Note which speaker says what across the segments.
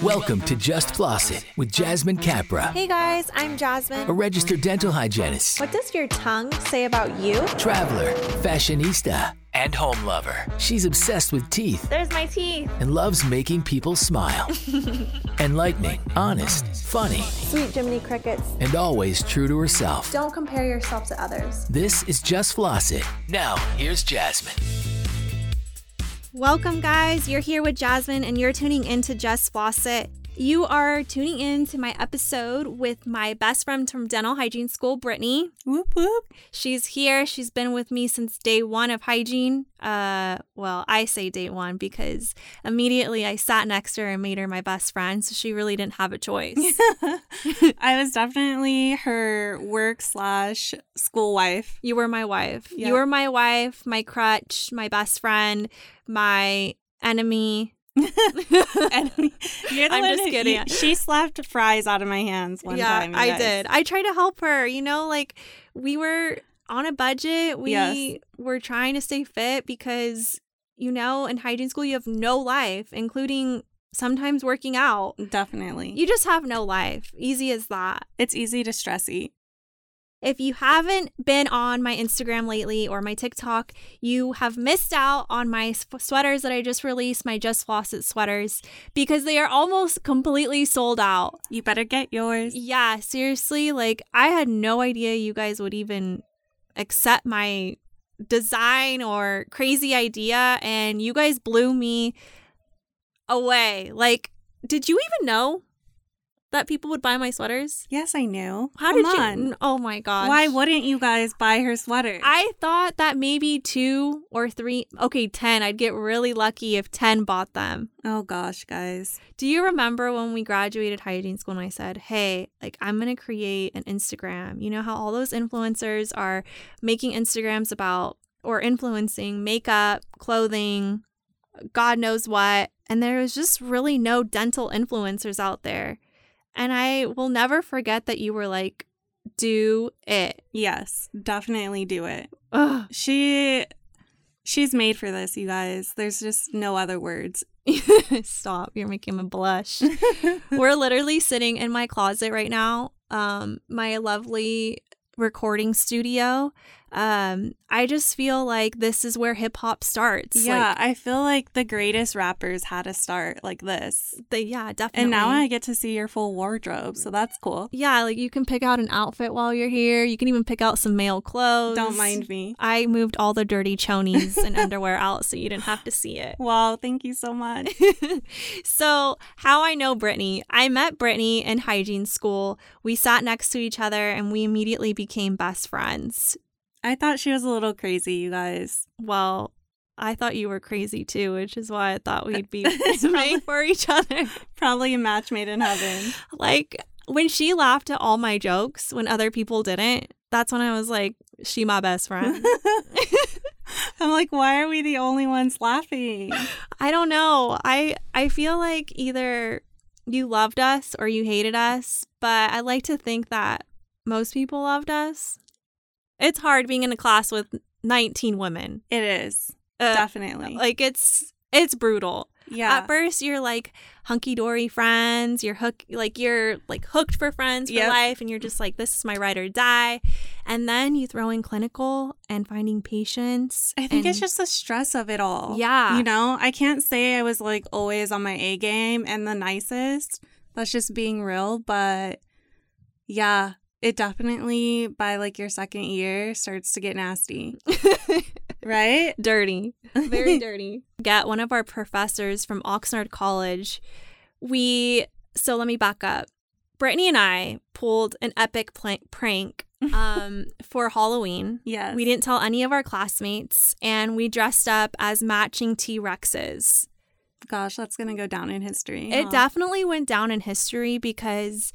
Speaker 1: Welcome to Just Floss It with Jasmine Capra,
Speaker 2: Hey guys, I'm Jasmine, a
Speaker 1: registered dental hygienist,
Speaker 2: What does your tongue say about you?
Speaker 1: traveler, fashionista, and home lover. She's obsessed with teeth
Speaker 2: There's my teeth.
Speaker 1: and loves making people smile. Enlightening, honest, funny,
Speaker 2: Sweet Jiminy Crickets.
Speaker 1: and always true to herself.
Speaker 2: Don't compare yourself to others.
Speaker 1: This is Just Floss It. Now, here's Jasmine.
Speaker 3: Welcome, guys. You're here with Jasmine, and you're tuning in to Just Floss It. You are tuning in to my episode with my best friend from dental hygiene school, Brittany.
Speaker 4: Whoop whoop.
Speaker 3: She's here. She's been with me since day one of hygiene. Uh, well, I say day one because immediately I sat next to her and made her my best friend, so she really didn't have a choice.
Speaker 4: I was definitely her work slash school wife.
Speaker 3: You were my wife.
Speaker 4: Yeah.
Speaker 3: You were my wife, my crutch, my best friend, my enemy.
Speaker 4: And you're the
Speaker 3: I'm just kidding.
Speaker 4: She slapped fries out of my hands one
Speaker 3: yeah,
Speaker 4: time.
Speaker 3: I
Speaker 4: guys.
Speaker 3: did. I tried to help her. You know, like we were on a budget. We
Speaker 4: Yes.
Speaker 3: were trying to stay fit because, you know, in hygiene school, you have no life, including sometimes working out.
Speaker 4: Definitely.
Speaker 3: You just have no life. Easy as that.
Speaker 4: it's easy to stress eat.
Speaker 3: If you haven't been on my Instagram lately or my TikTok, you have missed out on my sweaters that I just released, my Just Floss It sweaters, because they are almost completely sold out.
Speaker 4: You better get yours.
Speaker 3: Yeah, seriously, like I had no idea you guys would even accept my design or crazy idea and you guys blew me away. Like, did you even know that people would buy my sweaters?
Speaker 4: Yes, I knew.
Speaker 3: How
Speaker 4: Come
Speaker 3: did
Speaker 4: on.
Speaker 3: you? Oh my gosh.
Speaker 4: Why wouldn't you guys buy her sweaters?
Speaker 3: I thought that maybe two or three, okay, 10. I'd get really lucky if 10 bought them.
Speaker 4: oh gosh, guys.
Speaker 3: Do you remember when we graduated hygiene school and I said, hey, like I'm going to create an Instagram? You know how all those influencers are making Instagrams about or influencing makeup, clothing, God knows what. And there was just really no dental influencers out there. And I will never forget that you were like, do it.
Speaker 4: Yes, definitely do it.
Speaker 3: Ugh.
Speaker 4: She she's made for this, you guys. There's just no other words.
Speaker 3: Stop. You're making me blush. We're literally sitting in my closet right now. Um, my lovely recording studio. Um, I just feel like this is where hip hop starts.
Speaker 4: Yeah,
Speaker 3: Like,
Speaker 4: I feel like the greatest rappers had to start like this.
Speaker 3: the, yeah, definitely.
Speaker 4: And now I get to see your full wardrobe, so that's cool.
Speaker 3: yeah, like you can pick out an outfit while you're here. You can even pick out some male clothes.
Speaker 4: Don't mind me.
Speaker 3: I moved all the dirty chonies and underwear out so you didn't have to see it.
Speaker 4: Wow, thank you so much.
Speaker 3: so, how I know Brittany, I met Brittany in hygiene school. We sat next to each other and we immediately became best friends.
Speaker 4: I thought she was a little crazy, you guys.
Speaker 3: Well, I thought you were crazy too, which is why I thought uh, we'd be made for each other.
Speaker 4: Probably a match made in heaven.
Speaker 3: Like when she laughed at all my jokes when other people didn't, that's when I was like, she my best friend.
Speaker 4: I'm like, why are we the only ones laughing?
Speaker 3: I don't know. I I feel like either you loved us or you hated us, but I like to think that most people loved us. It's hard being in a class with 19 women.
Speaker 4: It is.
Speaker 3: Uh,
Speaker 4: Definitely.
Speaker 3: Like it's it's brutal.
Speaker 4: yeah.
Speaker 3: At first you're like hunky dory friends, you're hook like you're like hooked for friends for
Speaker 4: Yep.
Speaker 3: life and you're just like this is my ride or die. And then you throw in clinical and finding patients.
Speaker 4: I think it's just the stress of it all.
Speaker 3: Yeah.
Speaker 4: You know, I can't say I was like always on my A game and the nicest. That's just being real. But yeah, it definitely by like your second year starts to get nasty. right?
Speaker 3: dirty, very dirty. Get one of our professors from Oxnard College. We so let me back up. Brittany and I pulled an epic pl- prank um, for Halloween.
Speaker 4: Yes.
Speaker 3: We didn't tell any of our classmates, and we dressed up as matching T Rexes.
Speaker 4: Gosh, that's going to go down in history.
Speaker 3: It definitely went down in history because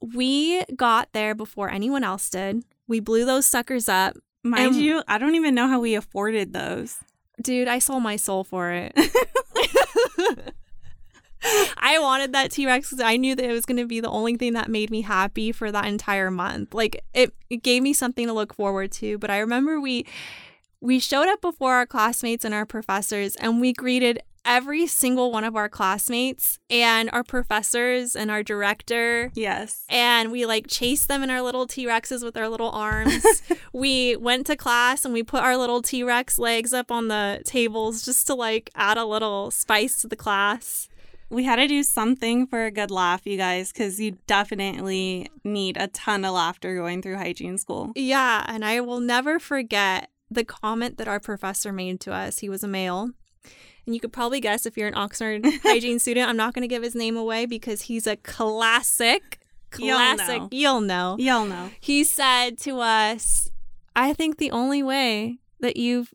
Speaker 3: we got there before anyone else did. We blew those suckers up.
Speaker 4: Mind
Speaker 3: and-
Speaker 4: you, I don't even know how we afforded those.
Speaker 3: Dude, I sold my soul for it. I wanted that T Rex because I knew that it was going to be the only thing that made me happy for that entire month. Like it, it gave me something to look forward to. But I remember we we showed up before our classmates and our professors, and we greeted every single one of our classmates and our professors and our director.
Speaker 4: Yes.
Speaker 3: And we like chased them in our little T Rexes with our little arms. we went to class and we put our little T Rex legs up on the tables just to like add a little spice to the class.
Speaker 4: We had to do something for a good laugh, you guys, because you definitely need a ton of laughter going through hygiene school.
Speaker 3: Yeah. And I will never forget the comment that our professor made to us. He was a male. And you could probably guess if you're an Oxnard hygiene student, I'm not going to give his name away because he's a classic,
Speaker 4: You'll
Speaker 3: classic.
Speaker 4: know.
Speaker 3: You'll know.
Speaker 4: You'll know.
Speaker 3: He said to us, I think the only way that you've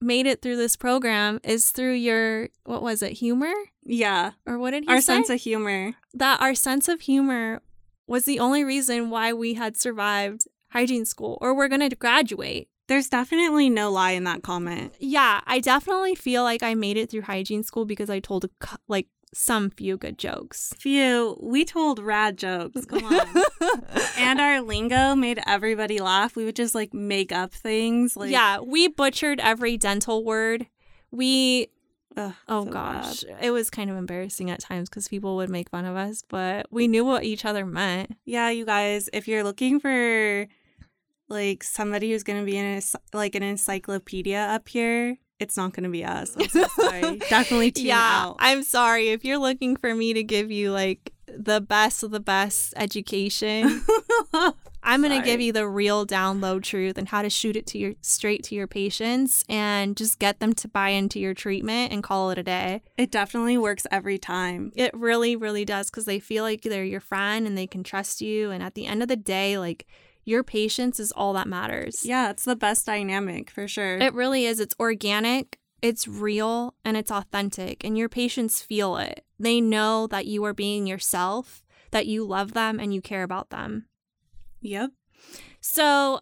Speaker 3: made it through this program is through your, what was it, humor?
Speaker 4: Yeah.
Speaker 3: Or what did he say
Speaker 4: Our
Speaker 3: say?
Speaker 4: sense of humor.
Speaker 3: that our sense of humor was the only reason why we had survived hygiene school or we're going to graduate.
Speaker 4: There's definitely no lie in that comment.
Speaker 3: Yeah, I definitely feel like I made it through hygiene school because I told like some few good jokes.
Speaker 4: Few. we told rad jokes. Come on. and our lingo made everybody laugh. We would just like make up things. Like,
Speaker 3: yeah, we butchered every dental word. We
Speaker 4: ugh,
Speaker 3: oh
Speaker 4: so
Speaker 3: gosh,
Speaker 4: bad.
Speaker 3: it was kind of embarrassing at times because people would make fun of us, but we knew what each other meant.
Speaker 4: Yeah, you guys, if you're looking for like somebody who's gonna be in a, like an encyclopedia up here, it's not gonna be us. I'm so sorry. Definitely tune
Speaker 3: yeah,
Speaker 4: out.
Speaker 3: I'm sorry if you're looking for me to give you like the best of the best education. I'm going to give you the real down low truth and how to shoot it to your straight to your patients and just get them to buy into your treatment and call it a day.
Speaker 4: it definitely works every time.
Speaker 3: It really really does cuz they feel like they're your friend and they can trust you and at the end of the day like your patience is all that matters.
Speaker 4: Yeah, it's the best dynamic for sure.
Speaker 3: It really is. It's organic, it's real, and it's authentic. And your patients feel it. They know that you are being yourself, that you love them, and you care about them.
Speaker 4: yep.
Speaker 3: So,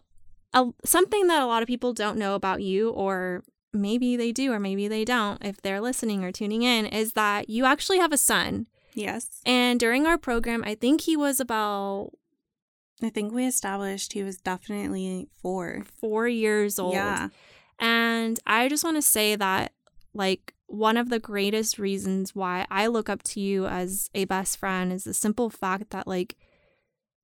Speaker 3: a, something that a lot of people don't know about you, or maybe they do, or maybe they don't, if they're listening or tuning in, is that you actually have a son.
Speaker 4: Yes.
Speaker 3: And during our program, I think he was about
Speaker 4: I think we established he was definitely four.
Speaker 3: four years old.
Speaker 4: Yeah.
Speaker 3: And I just want to say that, like, one of the greatest reasons why I look up to you as a best friend is the simple fact that, like,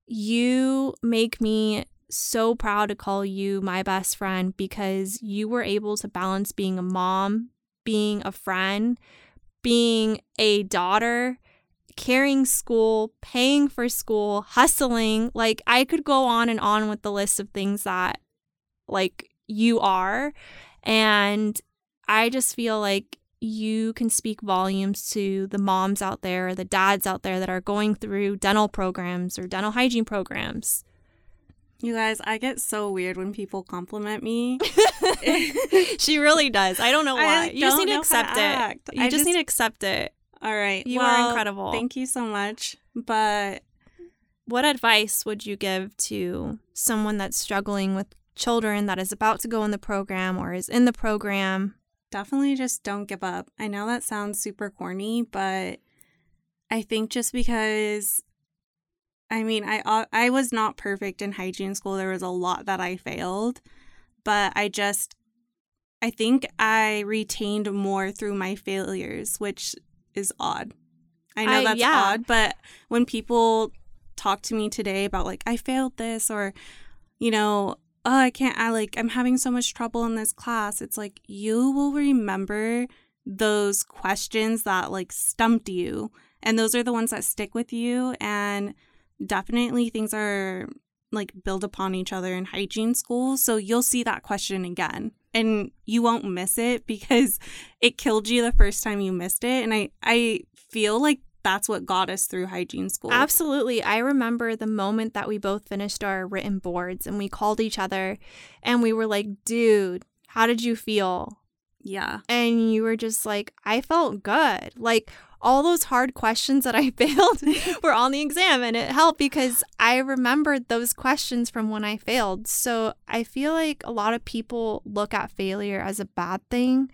Speaker 3: you make me so proud to call you my best friend because you were able to balance being a mom, being a friend, being a daughter, carrying school, paying for school, hustling. Like, I could go on and on with the list of things that, like, you are. And I just feel like you can speak volumes to the moms out there the dads out there that are going through dental programs or dental hygiene programs.
Speaker 4: You guys, I get so weird when people compliment me.
Speaker 3: she really does. I don't know why.
Speaker 4: like,
Speaker 3: you just
Speaker 4: don't
Speaker 3: need to accept
Speaker 4: to
Speaker 3: it. You
Speaker 4: I
Speaker 3: just, need to accept it.
Speaker 4: All right.
Speaker 3: You are incredible.
Speaker 4: Thank you so much. But
Speaker 3: What advice would you give to someone that's struggling with children that is about to go in the program or is in the program?
Speaker 4: definitely just don't give up. I know that sounds super corny, but I think just because I mean, I uh, I was not perfect in hygiene school. There was a lot that I failed, but I just I think I retained more through my failures, which is odd. I know
Speaker 3: I-
Speaker 4: that's
Speaker 3: yeah.
Speaker 4: odd, but when people talk to me today about like I failed this or you know, oh, I can't I like I'm having so much trouble in this class. It's like you will remember those questions that like stumped you and those are the ones that stick with you and definitely things are like build upon each other in hygiene school so you'll see that question again and you won't miss it because it killed you the first time you missed it and i i feel like that's what got us through hygiene school
Speaker 3: Absolutely. I remember the moment that we both finished our written boards and we called each other and we were like, dude, how did you feel?
Speaker 4: yeah
Speaker 3: And you were just like, I felt good. Like all those hard questions that I failed were on the exam and it helped because I remembered those questions from when I failed. So I feel like a lot of people look at failure as a bad thing,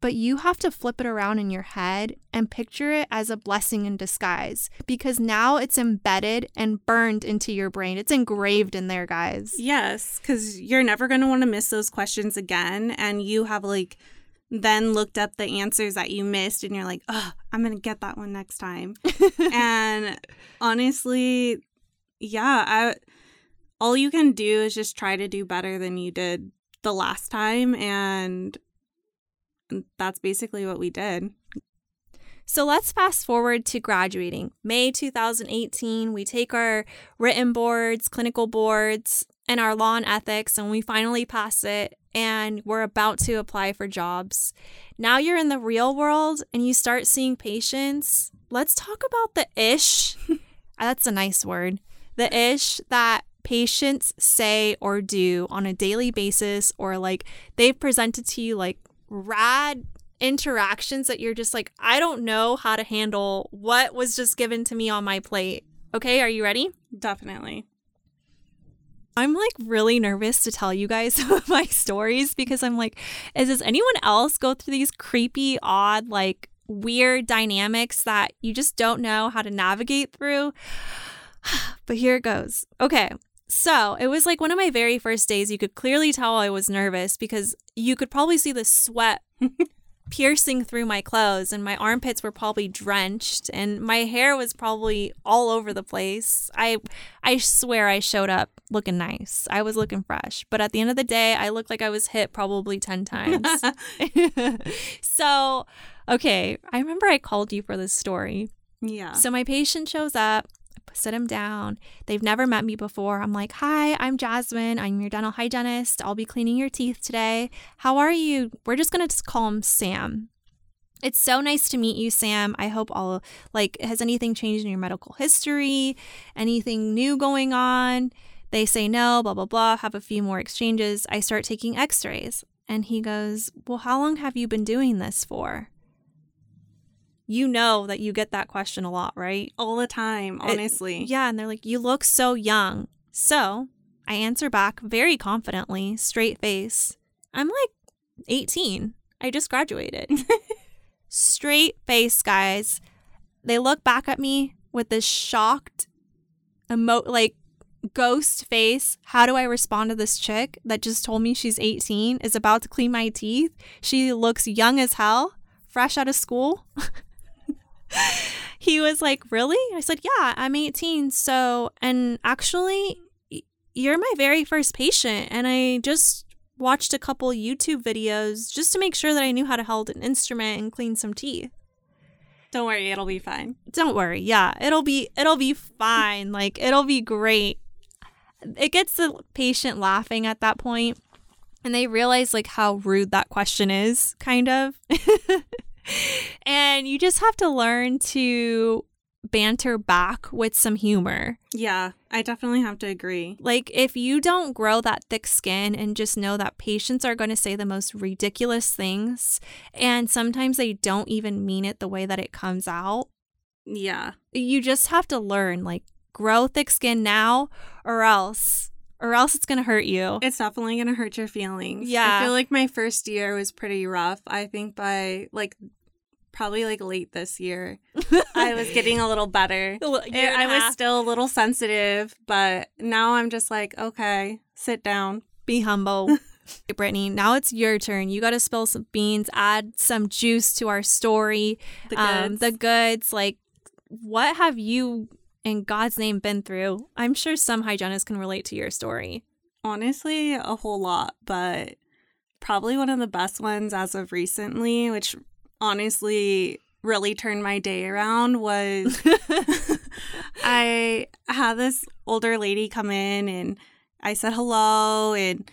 Speaker 3: but you have to flip it around in your head and picture it as a blessing in disguise because now it's embedded and burned into your brain. It's engraved in there, guys.
Speaker 4: Yes, because you're never going to want to miss those questions again. And you have like then looked up the answers that you missed and you're like, oh, I'm going to get that one next time. and honestly, yeah, I all you can do is just try to do better than you did the last time and that's basically what we did.
Speaker 3: So let's fast forward to graduating. May 2018, we take our written boards, clinical boards, and our law and ethics, and we finally pass it, and we're about to apply for jobs. Now you're in the real world and you start seeing patients. Let's talk about the ish. That's a nice word. The ish that patients say or do on a daily basis, or like they've presented to you like rad interactions that you're just like, I don't know how to handle what was just given to me on my plate. Okay, are you ready?
Speaker 4: Definitely.
Speaker 3: I'm like really nervous to tell you guys some of my stories because I'm like, is does anyone else go through these creepy, odd, like weird dynamics that you just don't know how to navigate through? but here it goes. Okay. So it was like one of my very first days. You could clearly tell I was nervous because you could probably see the sweat piercing through my clothes and my armpits were probably drenched and my hair was probably all over the place. I I swear I showed up looking nice. I was looking fresh, but at the end of the day, I looked like I was hit probably 10 times. so, okay, I remember I called you for this story.
Speaker 4: Yeah.
Speaker 3: So my patient shows up sit him down. They've never met me before. I'm like, Hi, I'm Jasmine. I'm your dental hygienist. I'll be cleaning your teeth today. How are you? We're just going to call him Sam. It's so nice to meet you, Sam. I hope all, like, has anything changed in your medical history? Anything new going on? They say no, blah, blah, blah. Have a few more exchanges. I start taking x rays. And he goes, Well, how long have you been doing this for? You know that you get that question a lot, right?
Speaker 4: All the time, eh, honestly.
Speaker 3: It, yeah. And they're like, you look so young. So I answer back very confidently, straight face. I'm like 18. I just graduated. straight face, guys. They look back at me with this shocked, emo- like ghost face. How do I respond to this chick that just told me she's 18, is about to clean my teeth? She looks young as hell, fresh out of school. he was like, Really? I said, Yeah, I'm 18. So, and actually, you're my very first patient. And I just watched a couple YouTube videos just to make sure that I knew how to hold an instrument and clean some teeth.
Speaker 4: Don't worry, it'll be fine.
Speaker 3: Don't worry. Yeah, it'll be it'll be fine. like it'll be great. It gets the patient laughing at that point and they realize like how rude that question is, kind of. and you just have to learn to banter back with some humor.
Speaker 4: Yeah, I definitely have to agree.
Speaker 3: Like, if you don't grow that thick skin and just know that patients are going to say the most ridiculous things, and sometimes they don't even mean it the way that it comes out.
Speaker 4: Yeah.
Speaker 3: You just have to learn, like, grow thick skin now, or else. Or else it's gonna hurt you.
Speaker 4: It's definitely gonna hurt your feelings.
Speaker 3: Yeah.
Speaker 4: I feel like my first year was pretty rough. I think by like probably like late this year. I was getting a little better. I was still a little sensitive, but now I'm just like, okay, sit down.
Speaker 3: Be humble. Brittany, now it's your turn. You got to spill some beans, add some juice to our story.
Speaker 4: The goods. Um,
Speaker 3: the goods. Like, what have you, in God's name, been through? I'm sure some hygienists can relate to your story.
Speaker 4: Honestly, a whole lot, but probably one of the best ones as of recently, which honestly really turned my day around was I had this older lady come in and I said hello and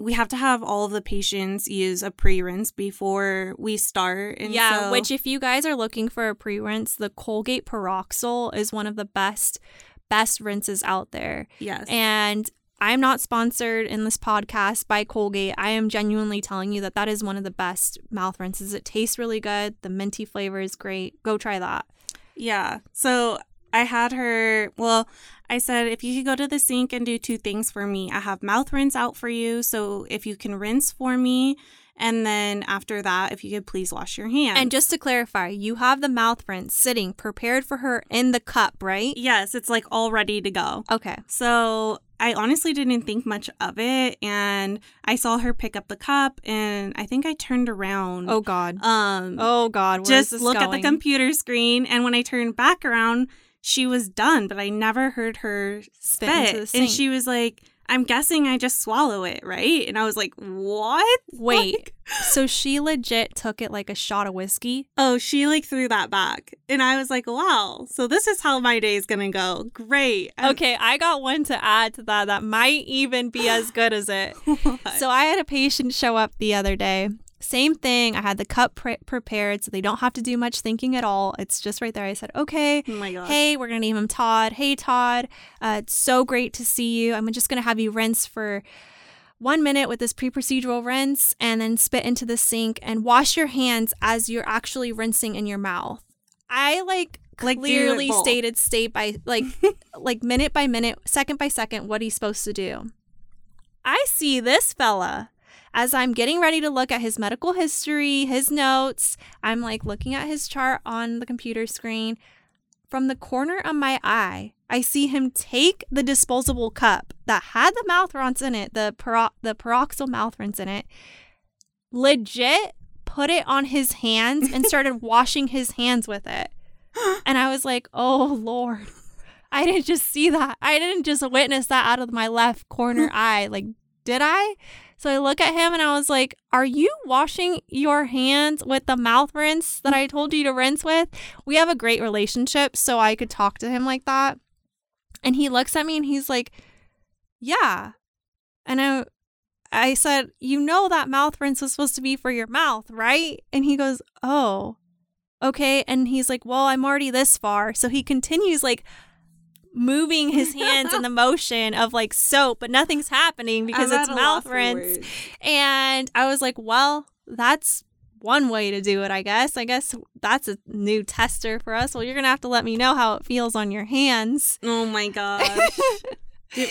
Speaker 4: we have to have all of the patients use a pre-rinse before we start. And
Speaker 3: yeah,
Speaker 4: so-
Speaker 3: which if you guys are looking for a pre-rinse, the Colgate Peroxyl is one of the best best rinses out there.
Speaker 4: Yes.
Speaker 3: And I am not sponsored in this podcast by Colgate. I am genuinely telling you that that is one of the best mouth rinses. It tastes really good. The minty flavor is great. Go try that.
Speaker 4: Yeah. So I had her, well, I said, if you could go to the sink and do two things for me, I have mouth rinse out for you. So if you can rinse for me And then after that, if you could please wash your hands.
Speaker 3: And just to clarify, you have the mouth rinse sitting prepared for her in the cup, right?
Speaker 4: yes, it's like all ready to go.
Speaker 3: Okay.
Speaker 4: So I honestly didn't think much of it. And I saw her pick up the cup and I think I turned around.
Speaker 3: Oh God.
Speaker 4: um,
Speaker 3: Oh God. Where
Speaker 4: just
Speaker 3: is this
Speaker 4: look at the computer screen. And when I turned back around, she was done, but I never heard her
Speaker 3: Spit into
Speaker 4: spit. And she was like, I'm guessing I just swallow it, right? And I was like, what?
Speaker 3: Wait.
Speaker 4: Like-
Speaker 3: So she legit took it like a shot of whiskey.
Speaker 4: oh, she like threw that back. And I was like, wow. So this is how my day is going to go. Great. And-
Speaker 3: Okay, I got one to add to that that might even be as good as it. So I had a patient show up the other day. Same thing. I had the cup pre- prepared so they don't have to do much thinking at all. It's just right there. I said, okay.
Speaker 4: oh.
Speaker 3: Hey, we're going to name him Todd. Hey, Todd. Uh, it's so great to see you. I'm just going to have you rinse for one minute with this pre procedural rinse and then spit into the sink and wash your hands as you're actually rinsing in your mouth. I like
Speaker 4: Like,
Speaker 3: clearly stated state by like like minute by minute, second by second what he's supposed to do. I see this fella as I'm getting ready to look at his medical history, his notes. I'm like looking at his chart on the computer screen. From the corner of my eye, I see him take the disposable cup that had the mouth rinse in it, the pero- the peroxyl mouth rinse in it, legit put it on his hands and started washing his hands with it. And I was like, "Oh lord. I didn't just see that. I didn't just witness that out of my left corner eye. Like, did I?" So I look at him and I was like, Are you washing your hands with the mouth rinse that I told you to rinse with? We have a great relationship, so I could talk to him like that. And he looks at me and he's like, Yeah. And I I said, You know that mouth rinse was supposed to be for your mouth, right? And he goes, Oh, okay. And he's like, Well, I'm already this far. So he continues like moving his hands in the motion of like soap, but nothing's happening because
Speaker 4: I'm
Speaker 3: it's mouth rinse. And I was like, well, that's one way to do it, I guess. I guess that's a new tester for us. Well, you're going to have to let me know how it feels on your hands.
Speaker 4: Oh my gosh.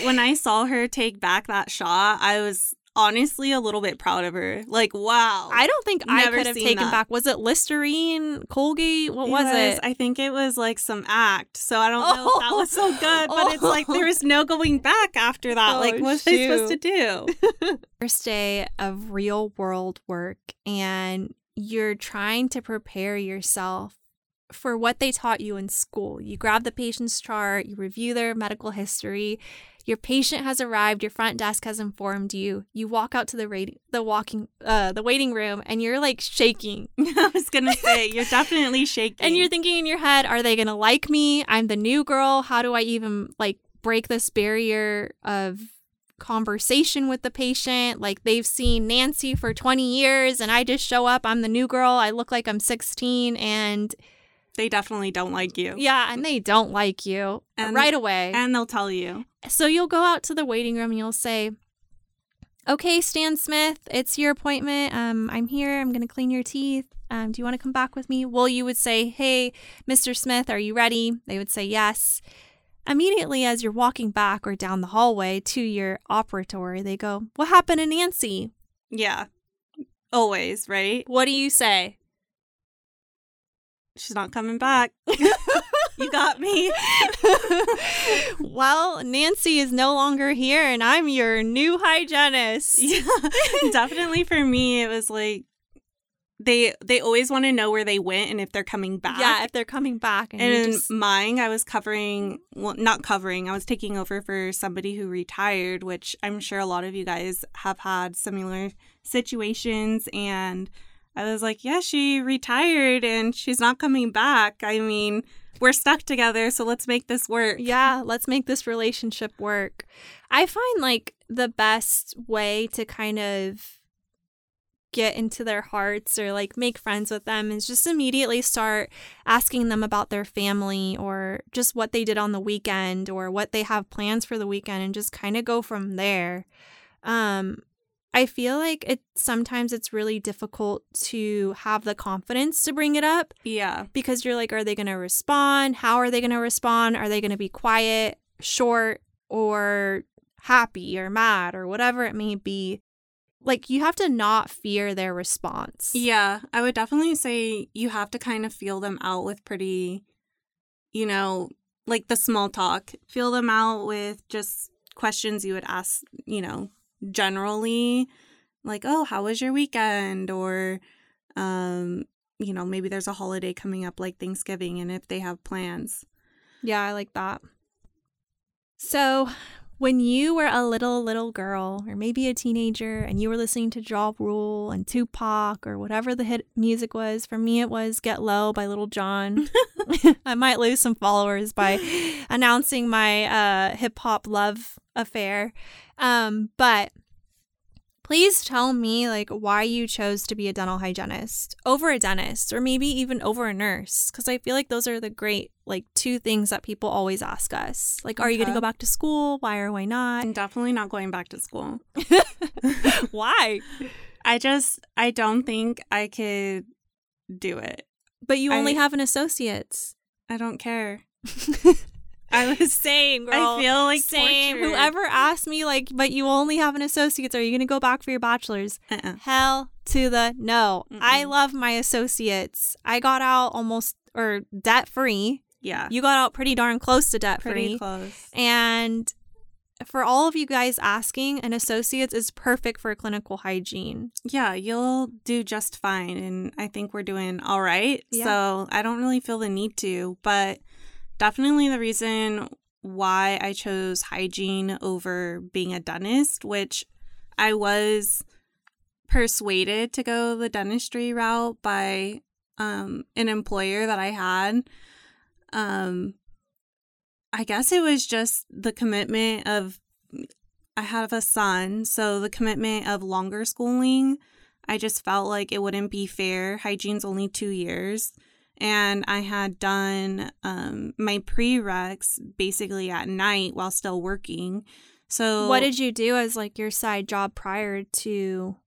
Speaker 4: When I saw her take back that shot, I was honestly a little bit proud of her. Like, wow.
Speaker 3: I don't think I could have taken
Speaker 4: that.
Speaker 3: back. Was it Listerine, Colgate? What was it?
Speaker 4: I think it was like some act. So I don't know if that was so oh. good, but it's like
Speaker 3: Oh.
Speaker 4: there was no going back after that.
Speaker 3: Oh,
Speaker 4: like, what was I supposed to do?
Speaker 3: First day of real world work, and you're trying to prepare yourself for what they taught you in school. You grab the patient's chart, you review their medical history. Your patient has arrived. Your front desk has informed you. You walk out to the radi- the walking uh the waiting room, and you're like shaking.
Speaker 4: I was gonna say you're definitely shaking.
Speaker 3: And you're thinking in your head, are they going to like me? I'm the new girl. How do I even like break this barrier of conversation with the patient? Like they've seen Nancy for 20 years and I just show up, I'm the new girl. I look like I'm 16 and
Speaker 4: they definitely don't like you.
Speaker 3: yeah, and they don't like you
Speaker 4: And-
Speaker 3: right away.
Speaker 4: And they'll tell you.
Speaker 3: So you'll go out to the waiting room and you'll say, "Okay, Stan Smith, it's your appointment. Um, I'm here. I'm going to clean your teeth. Um, do you want to come back with me?" Well, you would say, "Hey, Mr. Smith, are you ready?" They would say, "Yes." Immediately as you're walking back or down the hallway to your operatory, they go, "What happened to Nancy?"
Speaker 4: Yeah. Always, right?
Speaker 3: What do you say?
Speaker 4: She's not coming back. you got me.
Speaker 3: well, Nancy is no longer here and I'm your new hygienist.
Speaker 4: Yeah. Definitely for me, it was like they they always want to know where they went and if they're coming back.
Speaker 3: Yeah, if they're coming back and,
Speaker 4: And
Speaker 3: just
Speaker 4: mine, I was covering, well, not covering, I was taking over for somebody who retired, which I'm sure a lot of you guys have had similar situations. And I was like, yeah, she retired and she's not coming back. I mean, we're stuck together, so let's make this work.
Speaker 3: yeah, let's make this relationship work. I find like the best way to kind of get into their hearts or like make friends with them is just immediately start asking them about their family or just what they did on the weekend or what they have plans for the weekend and just kind of go from there. Um I feel like it sometimes it's really difficult to have the confidence to bring it up
Speaker 4: Yeah.
Speaker 3: because you're like, are they going to respond? How are they going to respond? Are they going to be quiet, short, or happy or mad or whatever it may be? like you have to not fear their response.
Speaker 4: Yeah, I would definitely say you have to kind of feel them out with pretty, you know, like the small talk. Feel them out with just questions you would ask, you know, generally, like, oh, how was your weekend? Or, um, you know, maybe there's a holiday coming up like Thanksgiving and if they have plans.
Speaker 3: Yeah, I like that. So, when you were a little, little girl, or maybe a teenager, and you were listening to Ja Rule and Tupac or whatever the hit music was, for me it was Get Low by Lil Jon. I might lose some followers by announcing my uh, hip hop love affair. Um, but please tell me like why you chose to be a dental hygienist over a dentist or maybe even over a nurse because i feel like those are the great like two things that people always ask us like are you going to go back to school why or why not
Speaker 4: I'm definitely not going back to school.
Speaker 3: why
Speaker 4: I just, I don't think I could do it.
Speaker 3: but you only
Speaker 4: I-
Speaker 3: have an associate's
Speaker 4: I don't care. I was
Speaker 3: saying, girl
Speaker 4: I feel like
Speaker 3: same
Speaker 4: tortured.
Speaker 3: whoever asked me like but you only have an associate's are you going to go back for your bachelor's
Speaker 4: Uh-uh.
Speaker 3: Hell to the no. I
Speaker 4: Mm-mm.
Speaker 3: love my associates. I got out almost or debt free.
Speaker 4: Yeah.
Speaker 3: You got out pretty darn close to debt
Speaker 4: pretty
Speaker 3: free.
Speaker 4: close.
Speaker 3: And for all of you guys asking, an associate's is perfect for clinical hygiene.
Speaker 4: Yeah, you'll do just fine. And I think we're doing all right.
Speaker 3: Yeah.
Speaker 4: So I don't really feel the need to, but definitely the reason why I chose hygiene over being a dentist, which I was persuaded to go the dentistry route by um, an employer that I had. Um, I guess it was just the commitment of I have a son, so the commitment of longer schooling, I just felt like it wouldn't be fair. Hygiene's only two years. And I had done um, my prereqs basically at night while still working. So,
Speaker 3: What did you do as like your side job prior to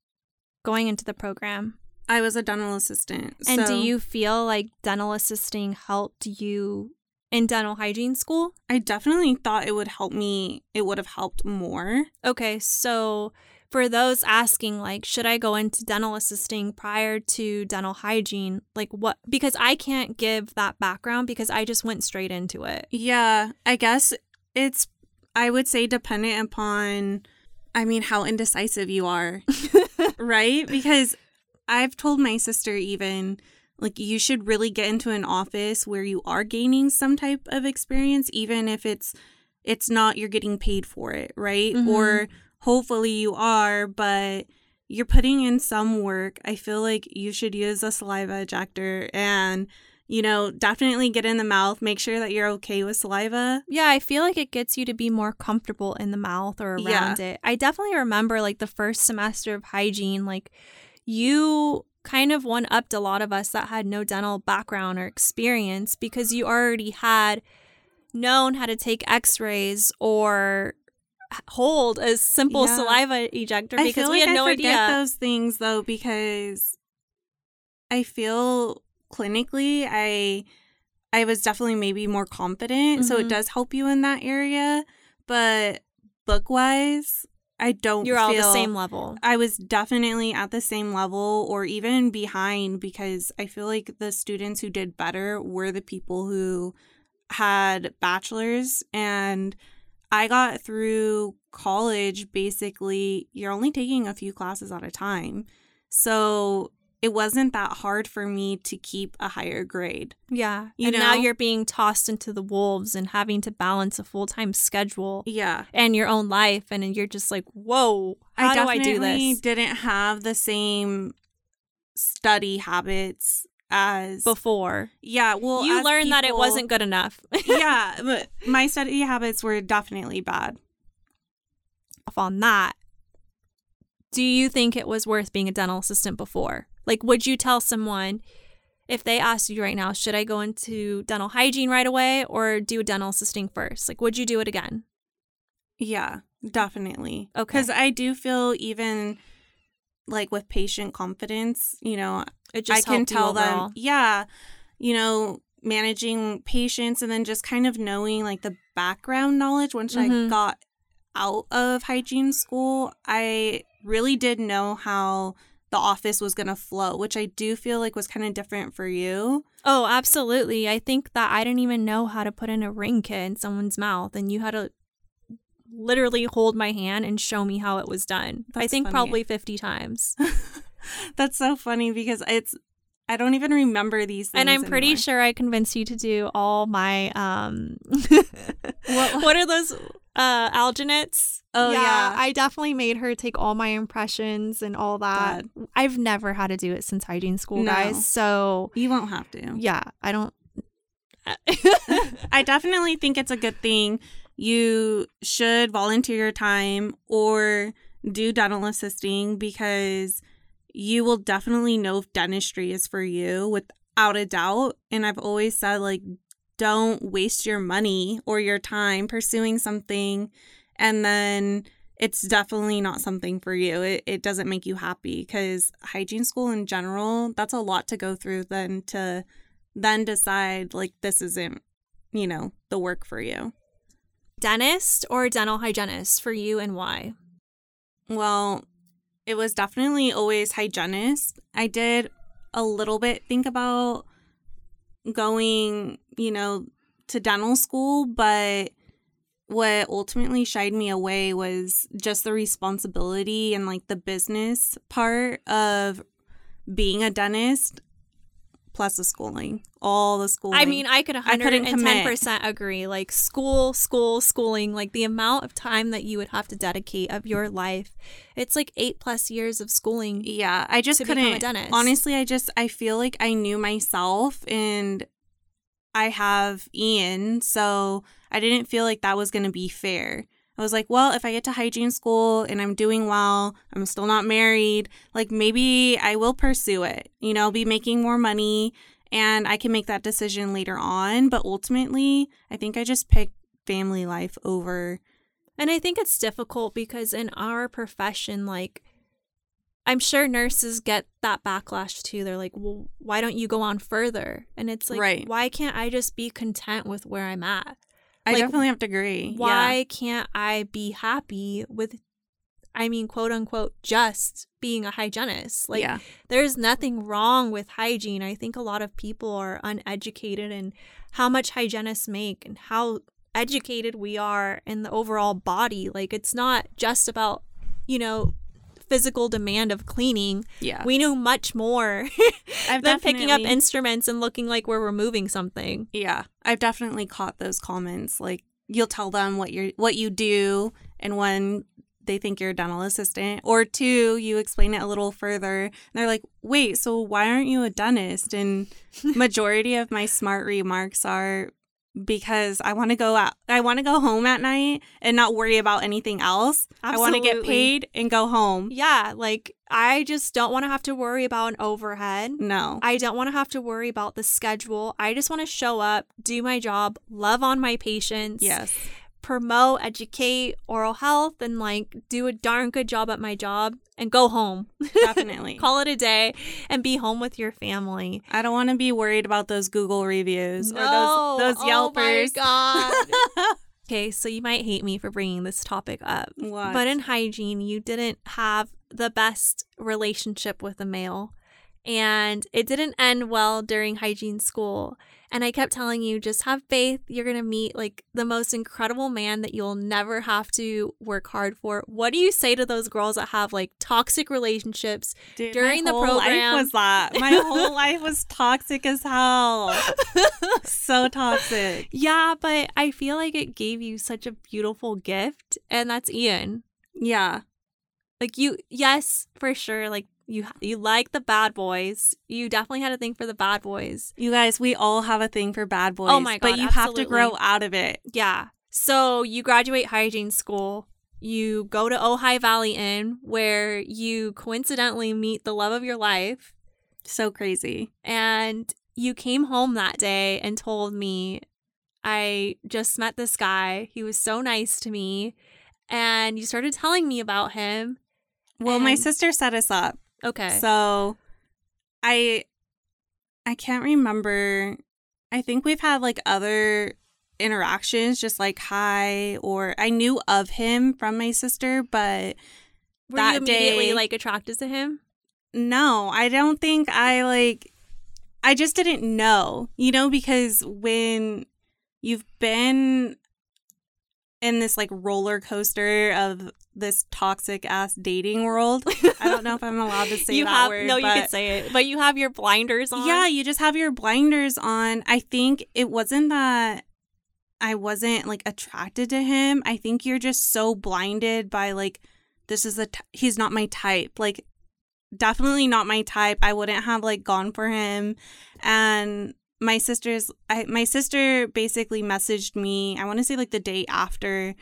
Speaker 3: going into the program?
Speaker 4: I was a dental assistant.
Speaker 3: And do you feel like dental assisting helped you in dental hygiene school?
Speaker 4: I definitely thought it would help me, it would have helped more.
Speaker 3: Okay, so for those asking, like, should I go into dental assisting prior to dental hygiene? Like, what? Because I can't give that background because I just went straight into it.
Speaker 4: Yeah, I guess it's, I would say, dependent upon, I mean, how indecisive you are, right? Because I've told my sister even, like, you should really get into an office where you are gaining some type of experience, even if it's, it's not you're getting paid for it, right?
Speaker 3: Mhm.
Speaker 4: Or hopefully you are, but you're putting in some work. I feel like you should use a saliva ejector and, you know, definitely get in the mouth. Make sure that you're okay with saliva.
Speaker 3: Yeah, I feel like it gets you to be more comfortable in the mouth or around it. I definitely remember like the first semester of hygiene, like you kind of one upped a lot of us that had no dental background or experience because you already had known how to take x rays or hold a simple
Speaker 4: Yeah.
Speaker 3: saliva ejector because we
Speaker 4: like
Speaker 3: had no
Speaker 4: I forget
Speaker 3: idea.
Speaker 4: those things though because I feel clinically I I was definitely maybe more confident, so
Speaker 3: Mhm.
Speaker 4: it does help you in that area. But book wise, I don't.
Speaker 3: You're all the same level.
Speaker 4: I was definitely at the same level or even behind because I feel like the students who did better were the people who had bachelors and I got through college basically you're only taking a few classes at a time. So it wasn't that hard for me to keep a higher grade.
Speaker 3: Yeah.
Speaker 4: You
Speaker 3: and now you're being tossed into the wolves and having to balance a full time schedule
Speaker 4: Yeah.
Speaker 3: and your own life. And you're just like, whoa, how
Speaker 4: I
Speaker 3: do I do
Speaker 4: definitely
Speaker 3: this?
Speaker 4: didn't have the same study habits as
Speaker 3: Before
Speaker 4: yeah, well
Speaker 3: you learned that it wasn't good enough.
Speaker 4: yeah, but my study habits were definitely bad.
Speaker 3: Off on that, do you think it was worth being a dental assistant before? Like, would you tell someone if they asked you right now, should I go into dental hygiene right away or do dental assisting first? Like, would you do it again?
Speaker 4: Yeah, definitely.
Speaker 3: Okay.
Speaker 4: Because I do feel even like with patient confidence, you know,
Speaker 3: It just
Speaker 4: I can tell
Speaker 3: overall.
Speaker 4: them, yeah, you know, managing patients and then just kind of knowing like the background knowledge once
Speaker 3: Mhm.
Speaker 4: I got out of hygiene school, I really did know how the office was going to flow, which I do feel like was kind of different for you.
Speaker 3: Oh, absolutely. I think that I didn't even know how to put in a Rinn kit in someone's mouth, and you had to literally hold my hand and show me how it was done. I think
Speaker 4: funny.
Speaker 3: probably 50 times.
Speaker 4: That's so funny because it's I don't even remember these things.
Speaker 3: and I'm pretty
Speaker 4: anymore.
Speaker 3: sure I convinced you to do all my um
Speaker 4: What-
Speaker 3: what are those uh alginates?
Speaker 4: Oh, yeah.
Speaker 3: I definitely made her take all my impressions and all that. I've never had to do it since hygiene school,
Speaker 4: No.
Speaker 3: guys. So
Speaker 4: you won't have to.
Speaker 3: yeah, I don't
Speaker 4: I definitely think it's a good thing. You should volunteer your time or do dental assisting because you will definitely know if dentistry is for you without a doubt. And I've always said, like, don't waste your money or your time pursuing something and then it's definitely not something for you. It, it doesn't make you happy because hygiene school in general, that's a lot to go through then to then decide like this isn't, you know, the work for you.
Speaker 3: dentist or dental hygienist for you and why?
Speaker 4: Well, it was definitely always hygienist. I did a little bit think about going, you know, to dental school, but what ultimately shied me away was just the responsibility and like the business part of being a dentist plus the schooling, all the schooling.
Speaker 3: I mean, I could
Speaker 4: I couldn't
Speaker 3: 110% agree. Like school, school, schooling, like the amount of time that you would have to dedicate of your life. It's like 8 plus years of schooling.
Speaker 4: Yeah, I just couldn't. Honestly, I just I feel like I knew myself and I have Ian, so I didn't feel like that was going to be fair. I was like, well, if I get to hygiene school and I'm doing well, I'm still not married, like maybe I will pursue it. You know, be making more money and I can make that decision later on, but ultimately, I think I just picked family life over
Speaker 3: And I think it's difficult because in our profession, like, I'm sure nurses get that backlash too. They're like, well, why don't you go on further? And it's like,
Speaker 4: Right.
Speaker 3: why can't I just be content with where I'm at?
Speaker 4: I
Speaker 3: Like,
Speaker 4: definitely have to agree. Yeah.
Speaker 3: Why can't I be happy with, I mean, quote unquote, just being a hygienist? Like,
Speaker 4: yeah.
Speaker 3: there's nothing wrong with hygiene. I think a lot of people are uneducated in how much hygienists make and how educated we are in the overall body. Like it's not just about, you know, physical demand of cleaning.
Speaker 4: Yeah.
Speaker 3: We know much more
Speaker 4: I've
Speaker 3: than picking up instruments and looking like we're removing something.
Speaker 4: Yeah, I've definitely caught those comments. Like you'll tell them what you're what you do, and when they think you're a dental assistant, or two, you explain it a little further. And they're like, "Wait, so why aren't you a dentist?" And majority of my smart remarks are because I want to go out. I want to go home at night and not worry about anything else. I want to get paid and go home.
Speaker 3: Yeah, like I just don't want to have to worry about an overhead.
Speaker 4: No.
Speaker 3: I don't want to have to worry about the schedule. I just want to show up, do my job, love on my patients,
Speaker 4: yes.
Speaker 3: Promote, educate oral health, and like do a darn good job at my job and go home.
Speaker 4: Definitely.
Speaker 3: Call it a day and be home with your family.
Speaker 4: I don't want to be worried about those Google reviews or
Speaker 3: No.
Speaker 4: those those
Speaker 3: Oh my
Speaker 4: Yelpers.
Speaker 3: God. Okay, so you might hate me for bringing this topic up.
Speaker 4: What?
Speaker 3: But in hygiene, you didn't have the best relationship with a male. And it didn't end well during hygiene school. And I kept telling you, just have faith. You're going to meet like the most incredible man that you'll never have to work hard for. What do you say to those girls that have like toxic relationships?
Speaker 4: Dude,
Speaker 3: During
Speaker 4: my
Speaker 3: the
Speaker 4: whole
Speaker 3: program-
Speaker 4: life was that. My whole life was toxic as hell. so toxic.
Speaker 3: Yeah, but I feel like it gave you such a beautiful gift. And that's Ian.
Speaker 4: Yeah.
Speaker 3: Like you, yes, for sure. Like you, you like the bad boys. You definitely had a thing for the bad boys.
Speaker 4: You guys, we all have a thing for bad boys.
Speaker 3: Oh my god!
Speaker 4: But you have to grow out of it.
Speaker 3: Yeah. So you graduate hygiene school. You go to Ojai Valley Inn, where you coincidentally meet the love of your life.
Speaker 4: So crazy.
Speaker 3: And you came home that day and told me, I just met this guy. He was so nice to me. And you started telling me about him.
Speaker 4: Well, my sister set us up.
Speaker 3: Okay.
Speaker 4: So I I can't remember. I think we've had like other interactions, just like hi, or I knew of him from my sister, but
Speaker 3: Were
Speaker 4: that
Speaker 3: you immediately
Speaker 4: day-
Speaker 3: like attracted to him?
Speaker 4: no, I don't think I like, I just didn't know, you know, because when you've been in this like roller coaster of this toxic ass dating world, I don't know if I'm allowed to say
Speaker 3: you
Speaker 4: that
Speaker 3: have
Speaker 4: word.
Speaker 3: no, you
Speaker 4: but-
Speaker 3: can say it, but you have your blinders on.
Speaker 4: Yeah, you just have your blinders on. I think it wasn't that I wasn't like attracted to him. I think you're just so blinded by like this is a t- he's not my type. Like definitely not my type. I wouldn't have like gone for him. And my sister's I my sister basically messaged me. I want to say like the day after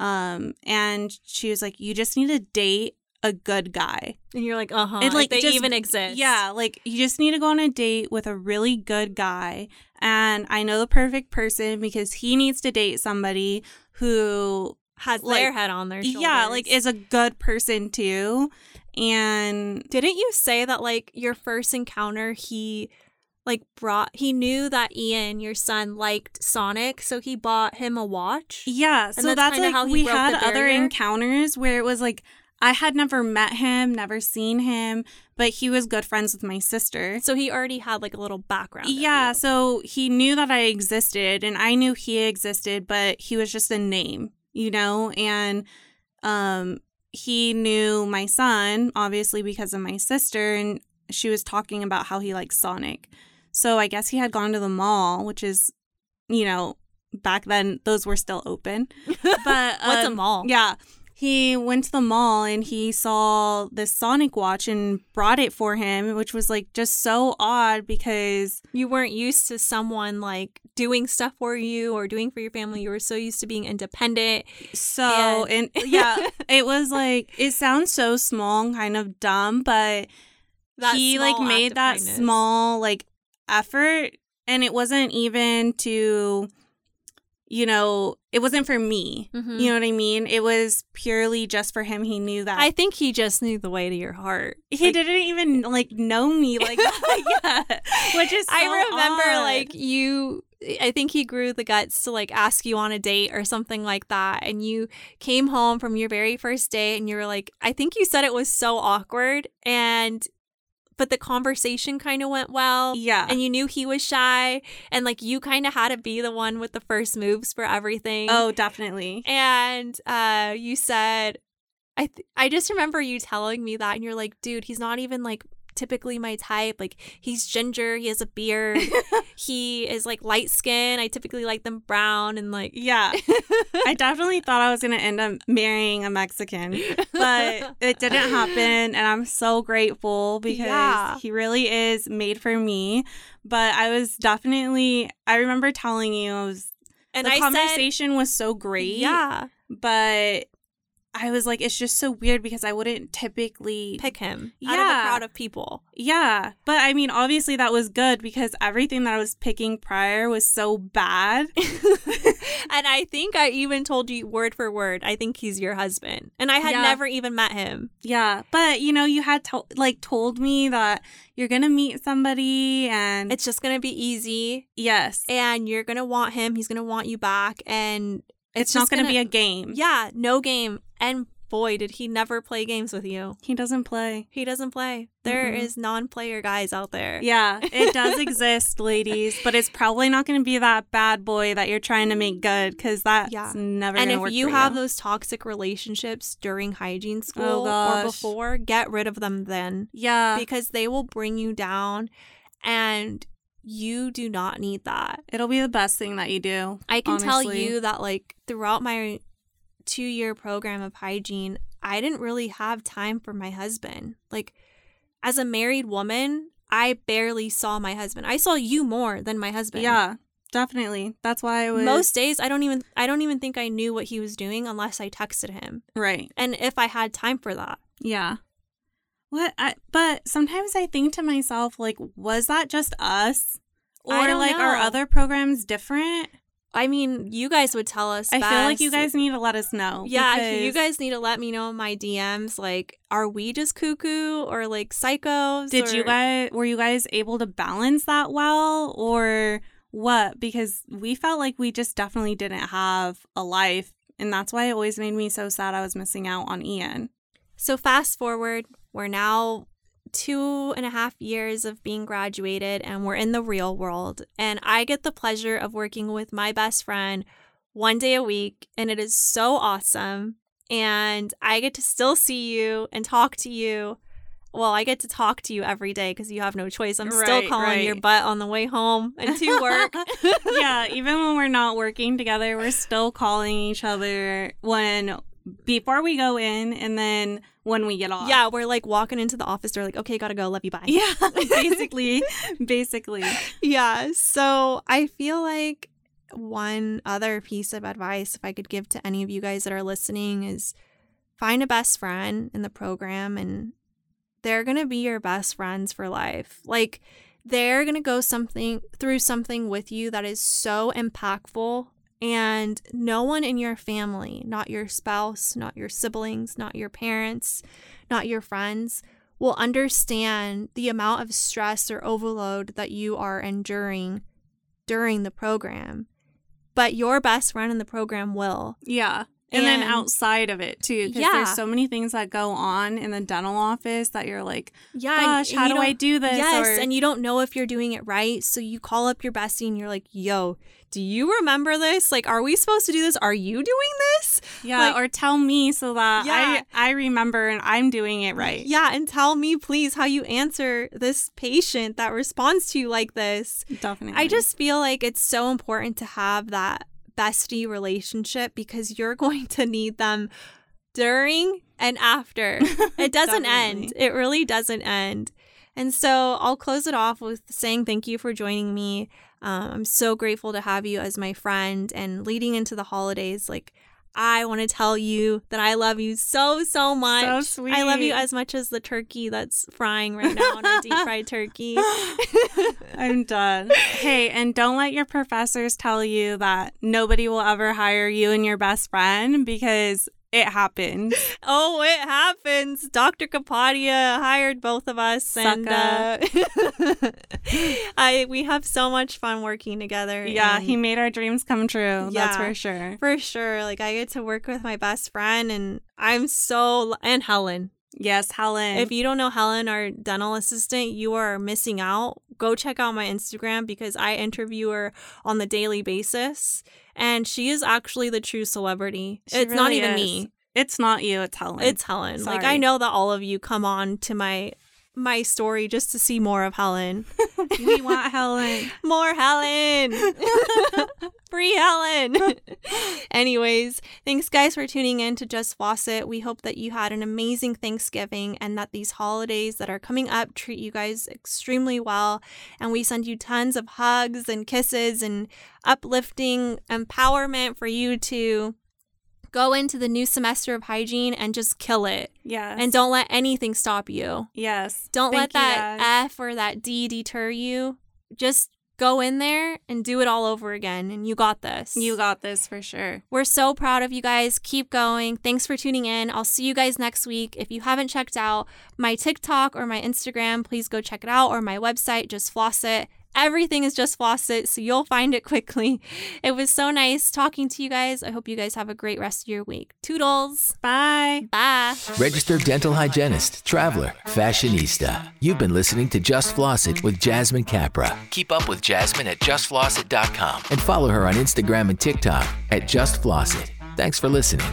Speaker 4: um and she was like you just need to date a good guy.
Speaker 3: and you're like, uh huh.
Speaker 4: It,
Speaker 3: like they
Speaker 4: just-
Speaker 3: even exist.
Speaker 4: Yeah, like you just need to go on a date with a really good guy. And I know the perfect person because he needs to date somebody who
Speaker 3: has
Speaker 4: like-
Speaker 3: their head on their shoulders.
Speaker 4: yeah, like is a good person too. And
Speaker 3: Didn't you say that like your first encounter he like brought he knew that Ian, your son, liked Sonic, so he bought him a watch?
Speaker 4: yeah, so
Speaker 3: that's
Speaker 4: that's, like
Speaker 3: how
Speaker 4: we had other encounters where it was like I had never met him, never seen him, but he was good friends with my sister.
Speaker 3: So he already had like a little background.
Speaker 4: Yeah, so he knew that I existed and I knew he existed, but he was just a name, you know? And um he knew my son obviously because of my sister and she was talking about how he likes Sonic. So I guess he had gone to the mall, which is you know, back then those were still open. But
Speaker 3: What's a
Speaker 4: um,
Speaker 3: mall?
Speaker 4: Yeah. He went to the mall and he saw this Sonic watch and brought it for him, which was like just so odd because
Speaker 3: You weren't used to someone like doing stuff for you or doing for your family. You were so used to being independent.
Speaker 4: so and, yeah, it was like it sounds so small and kind of dumb, but
Speaker 3: That
Speaker 4: he like made that
Speaker 3: kindness.
Speaker 4: small like effort and it wasn't even to you know, it wasn't for me.
Speaker 3: Mhm.
Speaker 4: You know what I mean? It was purely just for him. He knew that
Speaker 3: I think he just knew the way to your heart.
Speaker 4: He
Speaker 3: Like,
Speaker 4: didn't even like know me like that yet, which is so
Speaker 3: I remember
Speaker 4: odd.
Speaker 3: like you I think he grew the guts to like ask you on a date or something like that and you came home from your very first date and you were like I think you said it was so awkward and but the conversation kind of went well
Speaker 4: yeah,
Speaker 3: and you knew he was shy and like you kind of had to be the one with the first moves for everything.
Speaker 4: oh definitely
Speaker 3: And uh you said I th- I just remember you telling me that and you're like, "Dude, he's not even like typically my type. Like he's ginger, he has a beard, he is like light skin. I typically like them brown and like
Speaker 4: yeah. I definitely thought I was gonna end up marrying a Mexican, but it didn't happen, and I'm so grateful because
Speaker 3: Yeah.
Speaker 4: he really is made for me. But I was definitely I remember telling you I was
Speaker 3: and
Speaker 4: the
Speaker 3: I
Speaker 4: conversation was so great.
Speaker 3: Yeah,
Speaker 4: but I was like, it's just so weird because I wouldn't typically
Speaker 3: pick him out of a
Speaker 4: Yeah.
Speaker 3: crowd of people.
Speaker 4: Yeah, but I mean, obviously that was good because everything that I was picking prior was so bad.
Speaker 3: and I think I even told you word for word, I think he's your husband. And I had
Speaker 4: Yeah.
Speaker 3: never even met him.
Speaker 4: yeah, but you know, you had to- like told me that you're gonna meet somebody, and
Speaker 3: It's just gonna be easy.
Speaker 4: yes,
Speaker 3: and you're gonna want him. He's gonna want you back, and
Speaker 4: it's,
Speaker 3: it's,
Speaker 4: not gonna, be a game.
Speaker 3: yeah, no game. And boy, did he never play games with you.
Speaker 4: he doesn't play.
Speaker 3: He doesn't play. There
Speaker 4: Mm-mm.
Speaker 3: is non-player guys out there.
Speaker 4: Yeah, it does exist, ladies, but it's probably not gonna be that bad boy that you're trying to make good because that's
Speaker 3: Yeah.
Speaker 4: never.
Speaker 3: And if you have those toxic relationships during hygiene oh, school or before, get rid of them then
Speaker 4: yeah,
Speaker 3: because they will bring you down and you do not need that.
Speaker 4: it'll be the best thing that you do.
Speaker 3: I can tell you that like throughout my 2-year program of hygiene, I didn't really have time for my husband. Like as a married woman, I barely saw my husband. I saw you more than my husband.
Speaker 4: Yeah, definitely. That's why I was
Speaker 3: Most days I don't even I don't even think I knew what he was doing unless I texted him.
Speaker 4: right.
Speaker 3: And if I had time for that.
Speaker 4: Yeah. What? I, but sometimes I think to myself, like, was that just us? Or like are other programs different?
Speaker 3: I mean, you guys would tell us.
Speaker 4: I feel like you guys need to let us know.
Speaker 3: Yeah,
Speaker 4: because-
Speaker 3: you guys need to let me know in my DMs. Like, are we just cuckoo or like psychos?
Speaker 4: Did you guys were you guys able to balance that well, or what because we felt like we just definitely didn't have a life and that's why it always made me so sad I was missing out on Ian.
Speaker 3: So fast forward, we're now two and a half years of being graduated and we're in the real world. And I get the pleasure of working with my best friend one day a week, and it is so awesome. And I get to still see you and talk to you. Well, I get to talk to you every day because you have no choice. I'm still
Speaker 4: Right,
Speaker 3: calling your butt on the way home and to work.
Speaker 4: yeah, even when we're not working together, we're still calling each other when before we go in and then when we get off.
Speaker 3: yeah, we're like walking into the office. They're like, okay, gotta go. Love you. Bye.
Speaker 4: Yeah, basically, basically.
Speaker 3: Yeah. So I feel like one other piece of advice, if I could give to any of you guys that are listening, is find a best friend in the program and they're to be your best friends for life. Like they're going to go something through something with you that is so impactful and no one in your family, not your spouse, not your siblings, not your parents, not your friends will understand the amount of stress or overload that you are enduring during the program. But your best friend in the program will.
Speaker 4: Yeah. And, then outside of it too, because
Speaker 3: Yeah.
Speaker 4: there's so many things that go on in the dental office that you're like,
Speaker 3: Yeah.
Speaker 4: gosh,
Speaker 3: and
Speaker 4: how do I do this?
Speaker 3: Yes,
Speaker 4: Or-
Speaker 3: and you don't know if you're doing it right. So you call up your bestie and you're like, yo, do you remember this? Like, are we supposed to do this? Are you doing this?
Speaker 4: yeah,
Speaker 3: like-
Speaker 4: or tell me so that
Speaker 3: Yeah.
Speaker 4: I I remember and I'm doing it right.
Speaker 3: Yeah, and tell me, please, how you answer this patient that responds to you like this.
Speaker 4: Definitely.
Speaker 3: I just feel like it's so important to have that bestie relationship because you're going to need them during and after. It doesn't end. It really doesn't end. And so I'll close it off with saying thank you for joining me. Um, I'm so grateful to have you as my friend. And leading into the holidays, like, I want to tell you that I love you so, so much. So sweet. I love you as much as the turkey that's frying right now on our deep fried turkey.
Speaker 4: I'm done. hey, and don't let your professors tell you that nobody will ever hire you and your best friend because it happens.
Speaker 3: Oh, it happens. Dr. Kapadia hired both of us, and uh, I we have so much fun working together.
Speaker 4: Yeah, he made our dreams come true. That's for sure.
Speaker 3: for sure. Like I get to work with my best friend, and I'm so and Helen.
Speaker 4: Yes, Helen.
Speaker 3: If you don't know Helen, our dental assistant, you are missing out. Go check out my Instagram because I interview her on the daily basis, and she is actually the true celebrity.
Speaker 4: She
Speaker 3: it's not even
Speaker 4: is.
Speaker 3: me.
Speaker 4: It's not you, it's Helen.
Speaker 3: It's Helen. Like I know that all of you come on to my my story just to see more of Helen.
Speaker 4: we want Helen.
Speaker 3: more Helen. Free Helen. Anyways, thanks guys for tuning in to Just Floss It. We hope that you had an amazing Thanksgiving and that these holidays that are coming up treat you guys extremely well. And we send you tons of hugs and kisses and uplifting empowerment for you to go into the new semester of hygiene and just kill it.
Speaker 4: Yes.
Speaker 3: And don't let anything stop you.
Speaker 4: Yes.
Speaker 3: Don't
Speaker 4: Thank
Speaker 3: let that
Speaker 4: guys.
Speaker 3: F or that D deter you. Just go in there and do it all over again. And you got this.
Speaker 4: You got this for sure.
Speaker 3: We're so proud of you guys. Keep going. Thanks for tuning in. I'll see you guys next week. If you haven't checked out my TikTok or my Instagram, please go check it out or my website, just floss it. Everything is just floss it, so you'll find it quickly. It was so nice talking to you guys. I hope you guys have a great rest of your week. Toodles.
Speaker 4: Bye.
Speaker 3: Bye.
Speaker 1: Registered dental hygienist, traveler, fashionista. You've been listening to Just Floss It with Jasmine Capra. Keep up with Jasmine at justflossit.com and follow her on Instagram and TikTok at Just Floss It. Thanks for listening.